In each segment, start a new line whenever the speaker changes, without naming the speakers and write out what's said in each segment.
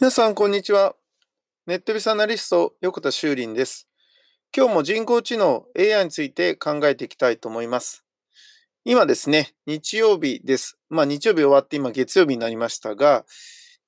皆さん、こんにちは。ネットビスアナリスト、横田修林です。今日も人工知能 AI について考えていきたいと思います。今ですね、日曜日です。まあ日曜日終わって今月曜日になりましたが、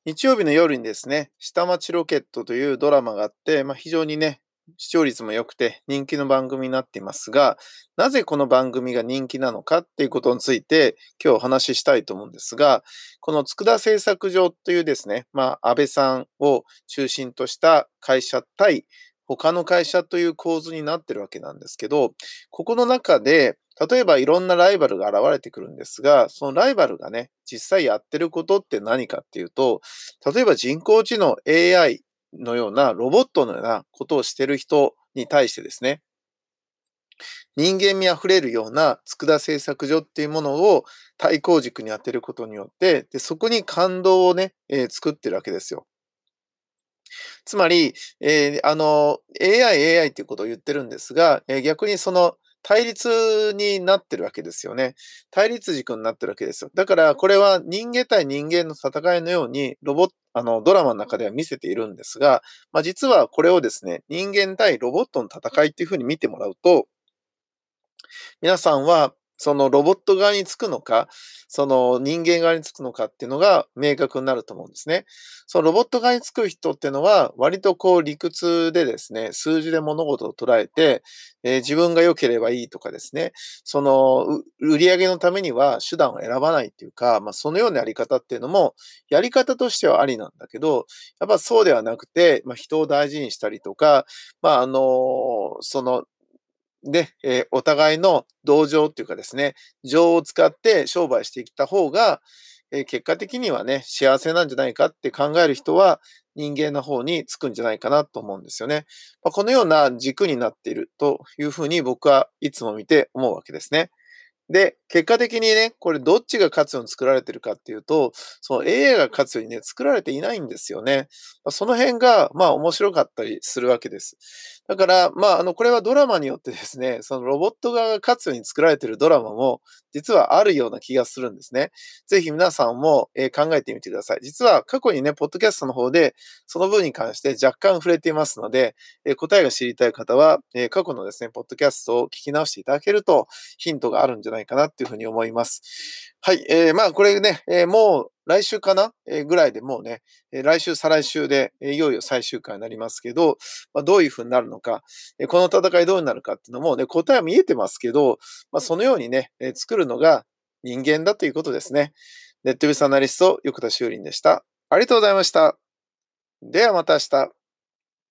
日曜日の夜にですね、下町ロケットというドラマがあって、まあ、非常にね、視聴率も良くて人気の番組になっていますが、なぜこの番組が人気なのかっていうことについて今日お話ししたいと思うんですが、この佃製作所というですね、まあ安倍さんを中心とした会社対他の会社という構図になってるわけなんですけど、ここの中で、例えばいろんなライバルが現れてくるんですが、そのライバルがね、実際やってることって何かっていうと、例えば人工知能 AI のようなロボットのようなことをしてる人に対してですね、人間味あふれるような佃製作所っていうものを対抗軸に当てることによって、でそこに感動をね、えー、作ってるわけですよ。つまり、えー、あの、AI、AI っていうことを言ってるんですが、えー、逆にその対立になってるわけですよね。対立軸になってるわけですよ。だからこれは人間対人間の戦いのようにロボット、あの、ドラマの中では見せているんですが、まあ、実はこれをですね、人間対ロボットの戦いっていうふうに見てもらうと、皆さんはそのロボット側につくのか、その人間側につくのかっていうのが明確になると思うんですね。そのロボット側につく人っていうのは、割とこう理屈でですね、数字で物事を捉えて、えー、自分が良ければいいとかですね、その売り上げのためには手段を選ばないっていうか、まあそのようなやり方っていうのも、やり方としてはありなんだけど、やっぱそうではなくて、まあ人を大事にしたりとか、まああの、そので、えー、お互いの同情っていうかですね、情を使って商売していった方が、えー、結果的にはね、幸せなんじゃないかって考える人は人間の方につくんじゃないかなと思うんですよね。まあ、このような軸になっているというふうに僕はいつも見て思うわけですね。で、結果的にね、これどっちが勝つように作られてるかっていうと、その AI が勝つようにね、作られていないんですよね。その辺が、まあ面白かったりするわけです。だから、まあ、あの、これはドラマによってですね、そのロボット側が勝つように作られてるドラマも、実はあるような気がするんですね。ぜひ皆さんも、え考えてみてください。実は過去にね、ポッドキャストの方で、その分に関して若干触れていますので、え答えが知りたい方は、え過去のですね、ポッドキャストを聞き直していただけると、ヒントがあるんじゃないないかなっていうふうに思います。はい。えー、まあ、これね、えー、もう来週かな、えー、ぐらいでもうね、え来週、再来週で、えいよいよ最終回になりますけど、まあ、どういうふうになるのか、えこの戦いどうになるかっていうのもね、答えは見えてますけど、まあ、そのようにね、え作るのが人間だということですね。ネットビスアナリスト、横田修林でした。ありがとうございました。ではまた明日。